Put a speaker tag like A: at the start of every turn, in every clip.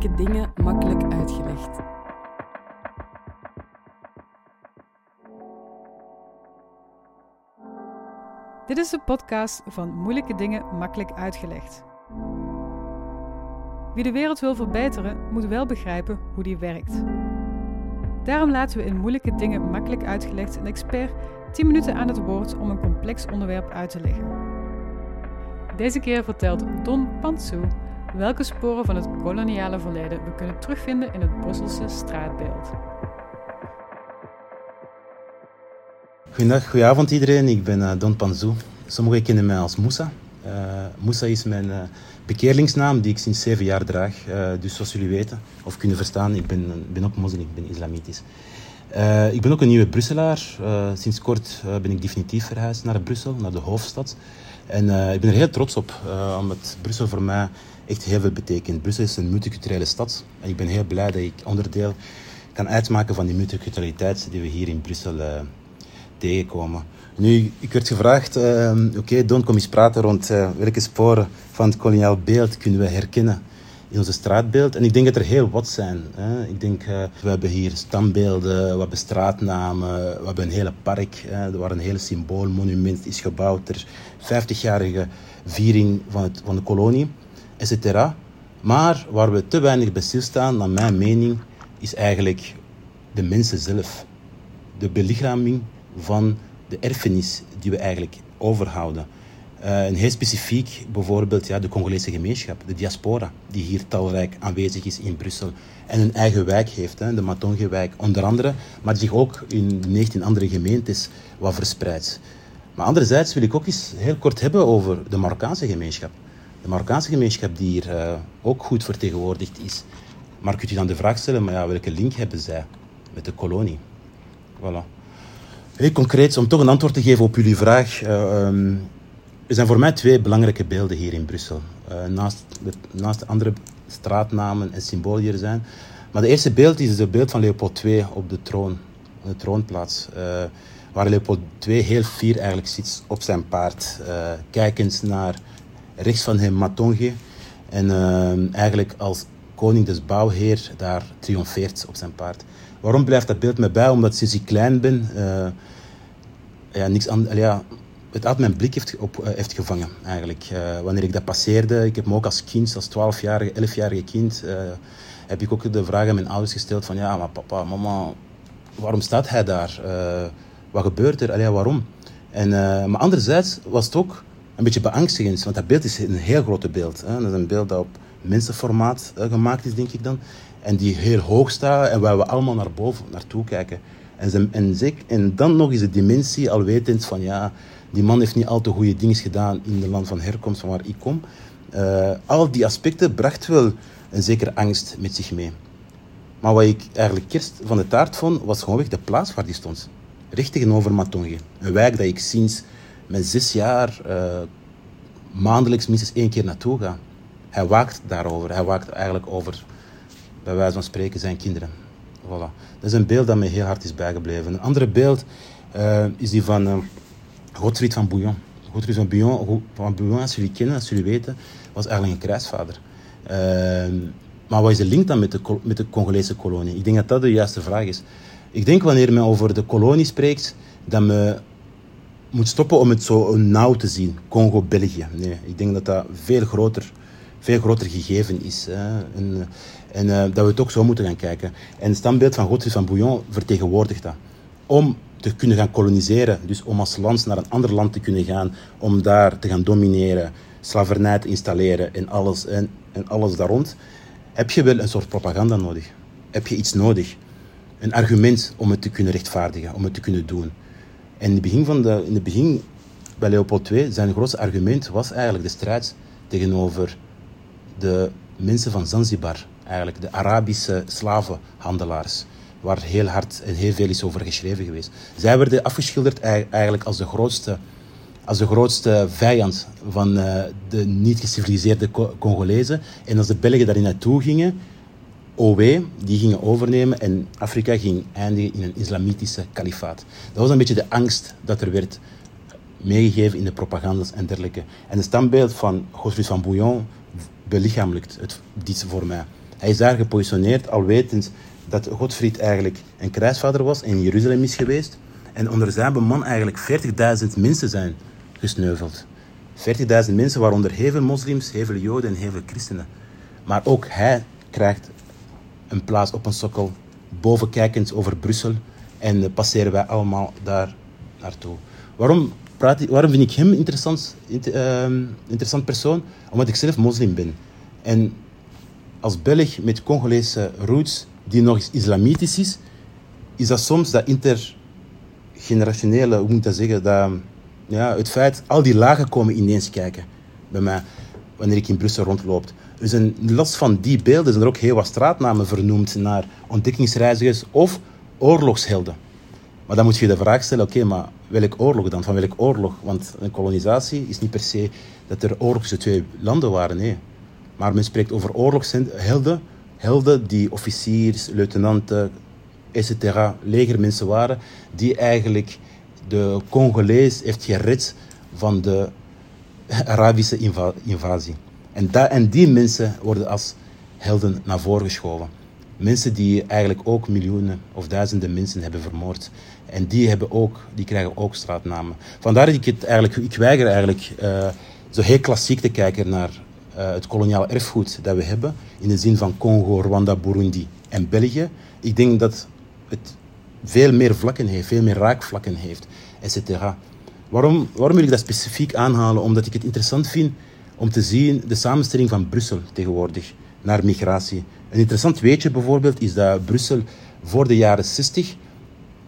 A: Moeilijke dingen makkelijk uitgelegd.
B: Dit is de podcast van Moeilijke Dingen Makkelijk Uitgelegd. Wie de wereld wil verbeteren, moet wel begrijpen hoe die werkt. Daarom laten we in Moeilijke Dingen Makkelijk Uitgelegd een expert 10 minuten aan het woord om een complex onderwerp uit te leggen. Deze keer vertelt Don Pantsou welke sporen van het koloniale verleden we kunnen terugvinden in het Brusselse straatbeeld.
C: Goedendag, goedenavond iedereen. Ik ben uh, Don Panzou. Sommigen kennen mij als Moussa. Uh, Moussa is mijn uh, bekeerlingsnaam die ik sinds zeven jaar draag. dus zoals jullie weten of kunnen verstaan, ik ben, ben ook moslim, ik ben islamitisch. ik ben ook een nieuwe Brusselaar. sinds kort ben ik definitief verhuisd naar Brussel, naar de hoofdstad. En ik ben er heel trots op, omdat Brussel voor mij echt heel veel betekent. Brussel is een multiculturele stad en ik ben heel blij dat ik onderdeel kan uitmaken van die multiculturaliteit die we hier in Brussel tegenkomen. Nu, ik werd gevraagd, uh, oké Don, kom eens praten rond uh, welke sporen van het koloniaal beeld kunnen we herkennen in onze straatbeeld. En ik denk dat er heel wat zijn. Hè. Ik denk, uh, we hebben hier standbeelden, we hebben straatnamen, we hebben een hele park, hè, waar een hele symboolmonument is gebouwd ter 50-jarige viering van, het, van de kolonie, etc. Maar waar we te weinig bij stilstaan, naar mijn mening, is eigenlijk de mensen zelf. De belichaming van de erfenis die we eigenlijk overhouden. Uh, en heel specifiek bijvoorbeeld ja, de Congolese gemeenschap, de diaspora, die hier talrijk aanwezig is in Brussel en een eigen wijk heeft, hè, de Matonge-wijk onder andere, maar zich ook in 19 andere gemeentes wat verspreidt. Maar anderzijds wil ik ook eens heel kort hebben over de Marokkaanse gemeenschap. De Marokkaanse gemeenschap die hier uh, ook goed vertegenwoordigd is. Maar kunt u dan de vraag stellen, maar ja, welke link hebben zij met de kolonie? Voilà. Heel concreet, om toch een antwoord te geven op jullie vraag. Uh, um, er zijn voor mij twee belangrijke beelden hier in Brussel. Uh, naast, de, naast de andere straatnamen en symbolen die er zijn. Maar het eerste beeld is het beeld van Leopold II op de troon, de troonplaats. Uh, waar Leopold II heel fier eigenlijk zit op zijn paard. kijkend naar rechts van hem Matonge. En eigenlijk als koning des bouwheer daar triomfeert op zijn paard. Waarom blijft dat beeld me bij? Omdat sinds ik klein ben, uh, ja, niks anders, ja, het altijd mijn blik heeft, op, uh, heeft gevangen. Eigenlijk. Uh, wanneer ik dat passeerde, ik heb me ook als kind, als 12-jarige, 11-jarige kind, heb ik ook de vraag aan mijn ouders gesteld van ja, maar papa, mama, waarom staat hij daar? wat gebeurt er? Allee, waarom? En, maar anderzijds was het ook een beetje beangstigend, want dat beeld is een heel groot beeld. Hè? Dat is een beeld dat op mensenformaat gemaakt is, denk ik dan. En die heel hoog staat en waar we allemaal naar boven naartoe kijken. En, ze, en, zeker, en dan nog is de dimensie al wetend van ja, die man heeft niet al te goede dingen gedaan in het land van herkomst van waar ik kom. Uh, al die aspecten bracht wel een zekere angst met zich mee. Maar wat ik eigenlijk kerst van de taart vond, was gewoonweg de plaats waar die stond. Recht tegenover Matonge. Een wijk dat ik sinds mijn zes jaar uh, maandelijks minstens één keer naartoe ga. Hij waakt daarover. Hij waakt eigenlijk over bij wijze van spreken, zijn kinderen. Voilà. Dat is een beeld dat me heel hard is bijgebleven. Een andere beeld uh, is die van Godfried van Bouillon. Godfried van Bouillon, van Bouillon, als jullie kennen, als jullie weten, was eigenlijk een kruisvader. Uh, maar wat is de link dan met de, met de Congolese kolonie? Ik denk dat dat de juiste vraag is. Ik denk wanneer men over de kolonie spreekt, dat men moet stoppen om het zo nauw te zien. Congo-België. Nee, ik denk dat dat veel groter, veel groter gegeven is. Hè. En, en uh, dat we het ook zo moeten gaan kijken. En het standbeeld van Godfried van Bouillon vertegenwoordigt dat. Om te kunnen gaan koloniseren, dus om als land naar een ander land te kunnen gaan, om daar te gaan domineren, slavernij te installeren en alles, en, en alles daar rond, heb je wel een soort propaganda nodig. Heb je iets nodig. Een argument om het te kunnen rechtvaardigen, om het te kunnen doen. En in het begin, van de, in het begin bij Leopold II, zijn grootste argument was eigenlijk de strijd tegenover de mensen van Zanzibar eigenlijk de Arabische slavenhandelaars, waar heel hard en heel veel is over geschreven geweest. Zij werden afgeschilderd eigenlijk als de grootste, als de grootste vijand van uh, de niet geciviliseerde Congolezen. En als de Belgen daarin naartoe gingen, OW, die gingen overnemen en Afrika ging eindigen in een islamitische kalifaat. Dat was een beetje de angst dat er werd meegegeven in de propagandas en dergelijke. En het standbeeld van Godfried van Bouillon belichamelijkt het, dit voor mij. Hij is daar gepositioneerd, al wetend dat Godfried eigenlijk een kruisvader was en in Jeruzalem is geweest. En onder zijn beman eigenlijk 40.000 mensen zijn gesneuveld. 40.000 mensen, waaronder heel veel moslims, heel veel joden en heel veel christenen. Maar ook hij krijgt een plaats op een sokkel, boven kijkend over Brussel. En passeren wij allemaal daar naartoe. Waarom, praat, waarom vind ik hem interessant, ehm, interessant persoon? Omdat ik zelf moslim ben. En als Belg met Congolese roots, die nog eens islamitisch is, is dat soms dat intergenerationele, hoe moet ik dat zeggen, dat, ja, het feit, al die lagen komen ineens kijken bij mij, wanneer ik in Brussel rondloop. Dus een, los van die beelden zijn er ook heel wat straatnamen vernoemd naar ontdekkingsreizigers of oorlogshelden. Maar dan moet je de vraag stellen, oké, maar welk oorlog dan? Van welk oorlog? Want een kolonisatie is niet per se dat er oorlog tussen twee landen waren, nee. Maar men spreekt over oorlogshelden, helden die officiers, luitenanten, etc., legermensen waren, die eigenlijk de Congolees heeft gered van de Arabische invasie. En, en die mensen worden als helden naar voren geschoven. Mensen die eigenlijk ook miljoenen of duizenden mensen hebben vermoord. En die, hebben ook, die krijgen ook straatnamen. Vandaar dat ik het eigenlijk, ik weiger eigenlijk uh, zo heel klassiek te kijken naar het koloniaal erfgoed dat we hebben. In de zin van Congo, Rwanda, Burundi en België. Ik denk dat het veel meer vlakken heeft, veel meer raakvlakken heeft, etc. Waarom, waarom wil ik dat specifiek aanhalen? Omdat ik het interessant vind om te zien de samenstelling van Brussel tegenwoordig naar migratie. Een interessant weetje bijvoorbeeld is dat Brussel voor de jaren 60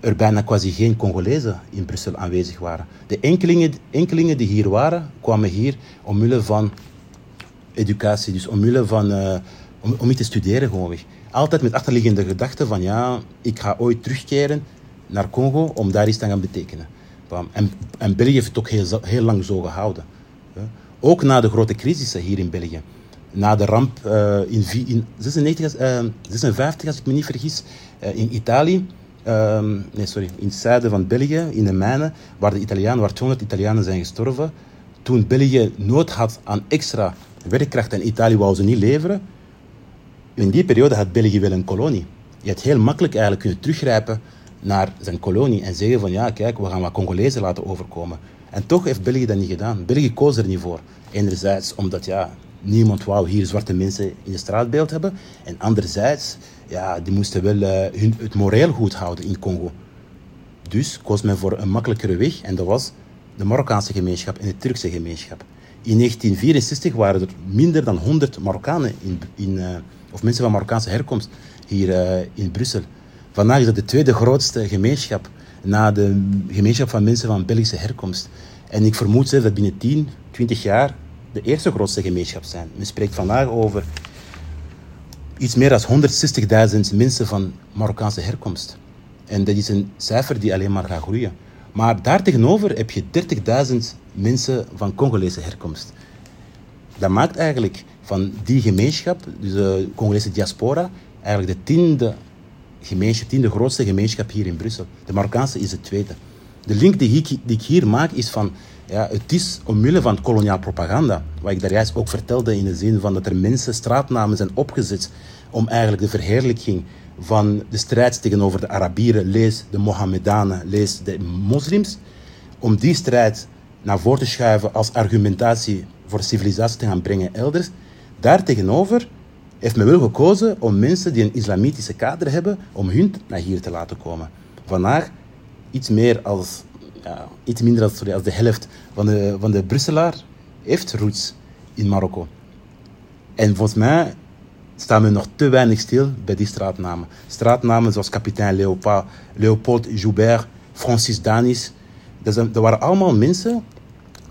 C: er bijna quasi geen Congolezen in Brussel aanwezig waren. De enkelingen, enkelingen die hier waren, kwamen hier omwille van educatie, dus omwille van uh, om, om te studeren gewoonweg. Altijd met achterliggende gedachten van ja, ik ga ooit terugkeren naar Congo om daar iets te gaan betekenen. En, en België heeft het ook heel, heel lang zo gehouden. Ook na de grote crisissen hier in België. Na de ramp uh, in, in 96, uh, 56, als ik me niet vergis, in Italië. Ehm, nee, sorry, in het zuiden van België, in de mijnen, waar, de Italianen, waar 200 Italianen zijn gestorven. Toen België nood had aan extra werkkracht en Italië wou ze niet leveren. In die periode had België wel een kolonie. Je had heel makkelijk eigenlijk kunnen teruggrijpen naar zijn kolonie en zeggen van ja, kijk, we gaan wat Congolezen laten overkomen. En toch heeft België dat niet gedaan. België koos er niet voor. Enerzijds omdat ja, niemand wou hier zwarte mensen in het straatbeeld hebben. En anderzijds, ja, die moesten wel uh, hun, het moreel goed houden in Congo. Dus koos men voor een makkelijkere weg en dat was de Marokkaanse gemeenschap en de Turkse gemeenschap. In 1964 waren er minder dan 100 Marokkanen in, in, uh, of mensen van Marokkaanse herkomst hier uh, in Brussel. Vandaag is dat de tweede grootste gemeenschap na de gemeenschap van mensen van Belgische herkomst. En ik vermoed zelf dat binnen 10, 20 jaar de eerste grootste gemeenschap zijn. Men spreekt vandaag over iets meer dan 160.000 mensen van Marokkaanse herkomst. En dat is een cijfer die alleen maar gaat groeien. Maar daartegenover heb je 30.000 mensen van Congolese herkomst. Dat maakt eigenlijk van die gemeenschap, dus de Congolese diaspora, eigenlijk de tiende gemeenschap, tiende grootste gemeenschap hier in Brussel. De Marokkaanse is de tweede. De link die ik, die ik hier maak is van, ja, het is omwille van koloniaal propaganda, wat ik daar juist ook vertelde in de zin van dat er mensen straatnamen zijn opgezet om eigenlijk de verheerlijking van de strijd tegenover de Arabieren, lees de Mohammedanen, lees de moslims, om die strijd naar voren te schuiven als argumentatie voor civilisatie te gaan brengen elders. Daartegenover heeft men wel gekozen om mensen die een islamitische kader hebben, om hun naar hier te laten komen. Vandaag iets meer als, iets minder als, sorry, als de helft van de, van de Brusselaar heeft roots in Marokko. En volgens mij staan we nog te weinig stil bij die straatnamen. Straatnamen zoals kapitein Leopold, Joubert, Francis Danis. Dat, dat waren allemaal mensen,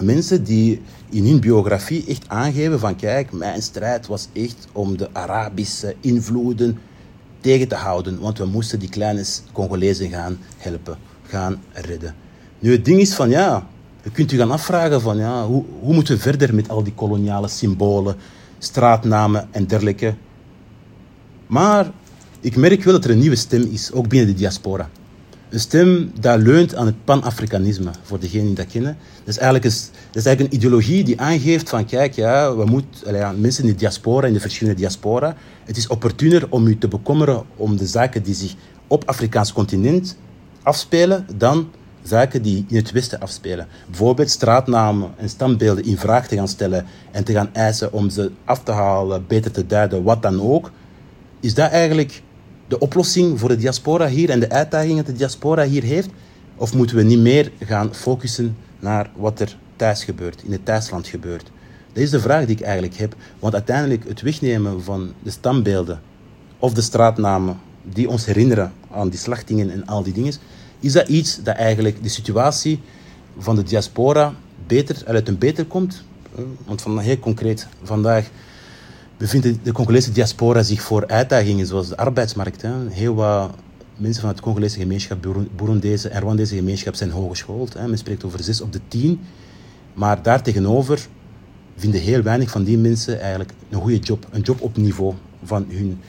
C: mensen die in hun biografie echt aangeven van kijk, mijn strijd was echt om de Arabische invloeden tegen te houden. Want we moesten die kleine Congolezen gaan helpen, gaan redden. Nu, het ding is van ja, je kunt je gaan afvragen van ja, hoe, hoe moeten we verder met al die koloniale symbolen, straatnamen en dergelijke. Maar ik merk wel dat er een nieuwe stem is, ook binnen de diaspora. een stem dat leunt aan het pan-Afrikanisme, voor degenen die dat kennen. Dat is, eigenlijk een, dat eigenlijk een ideologie die aangeeft van, kijk, ja, we moeten, ja, mensen in de diaspora, in de verschillende diaspora, het is opportuner om u te bekommeren om de zaken die zich op Afrikaans continent afspelen, dan zaken die in het Westen afspelen. Bijvoorbeeld straatnamen en standbeelden in vraag te gaan stellen en te gaan eisen om ze af te halen, beter te duiden, wat dan ook. Is dat eigenlijk de oplossing voor de diaspora hier en de uitdagingen die de diaspora hier heeft? Of moeten we niet meer gaan focussen naar wat er thuis gebeurt, in het thuisland gebeurt? Dat is de vraag die ik eigenlijk heb. Want uiteindelijk het wegnemen van de standbeelden of de straatnamen die ons herinneren aan die slachtingen en al die dingen, is dat iets dat eigenlijk de situatie van de diaspora beter, uit een beter komt? Want van, heel concreet, vandaag bevindt de Congolese diaspora zich voor uitdagingen zoals de arbeidsmarkt. Hè. Heel wat mensen van het Congolese gemeenschap, Burundese en Rwandese gemeenschap zijn hooggeschoold. Hè. Men spreekt over 6 op de 10. Maar daartegenover vinden heel weinig van die mensen eigenlijk een goede job. Een job op niveau van hun.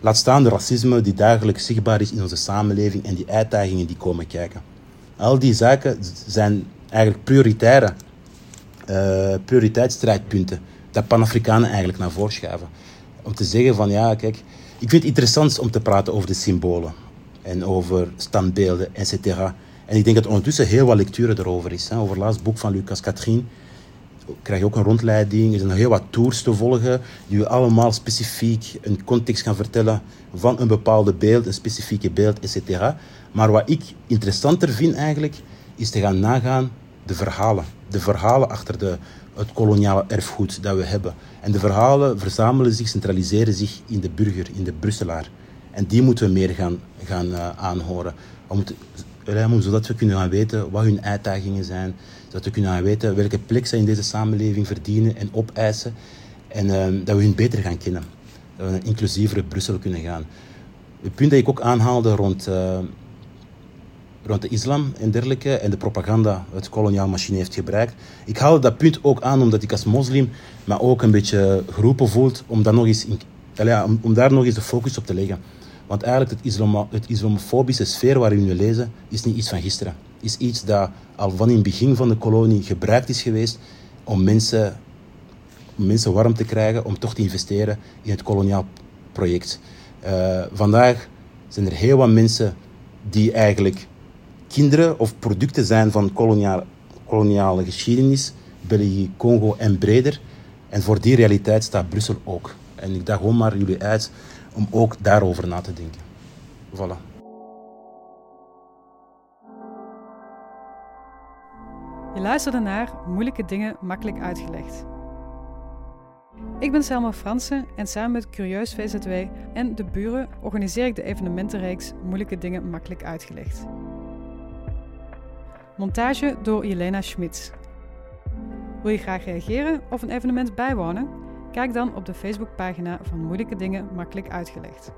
C: Laat staan de racisme die dagelijks zichtbaar is in onze samenleving en die uitdagingen die komen kijken. Al die zaken zijn eigenlijk prioritaire uh, prioriteitsstrijdpunten dat Pan-Afrikanen eigenlijk naar voren schuiven. Om te zeggen van ja, kijk, ik vind het interessant om te praten over de symbolen en over standbeelden, etc. En ik denk dat er ondertussen heel wat lectuur erover is. Hè. Over het laatste boek van Lucas Katrien krijg je ook een rondleiding. Er zijn heel wat tours te volgen die je allemaal specifiek een context gaan vertellen van een bepaalde beeld, een specifieke beeld, etc. Maar wat ik interessanter vind eigenlijk, is te gaan nagaan de verhalen. De verhalen achter de, het koloniale erfgoed dat we hebben. En de verhalen verzamelen zich, centraliseren zich in de burger, in de Brusselaar. En die moeten we meer gaan, gaan uh, aanhoren. Zodat we kunnen gaan weten wat hun uitdagingen zijn. Zodat we kunnen gaan weten welke plek ze in deze samenleving verdienen en opeisen. En uh, dat we hun beter gaan kennen. Dat we een inclusievere Brussel kunnen gaan. Het punt dat ik ook aanhaalde rond... Uh, rond de islam en dergelijke en de propaganda het koloniaal machine heeft gebruikt. Ik haal dat punt ook aan omdat ik als moslim me ook een beetje geroepen voelt om, daar nog eens de focus op te leggen. Want eigenlijk het, islam, het islamofobische sfeer waarin we lezen is niet iets van gisteren. is iets dat al van in het begin van de kolonie gebruikt is geweest om mensen, om mensen warm te krijgen, om toch te investeren in het koloniaal project. Uh, vandaag zijn er heel wat mensen die eigenlijk kinderen of producten zijn van koloniale, koloniale geschiedenis, België, Congo en breder. En voor die realiteit staat Brussel ook. En ik daag gewoon maar jullie uit om ook daarover na te denken. Voilà.
B: Je luisterde naar Moeilijke Dingen Makkelijk Uitgelegd. Ik ben Selma Fransen en samen met Curieus VZW en de buren organiseer ik de evenementenreeks Moeilijke Dingen Makkelijk Uitgelegd. Montage door Jelena Schmitz. Wil je graag reageren of een evenement bijwonen? Kijk dan op de Facebookpagina van Moeilijke Dingen Makkelijk Uitgelegd.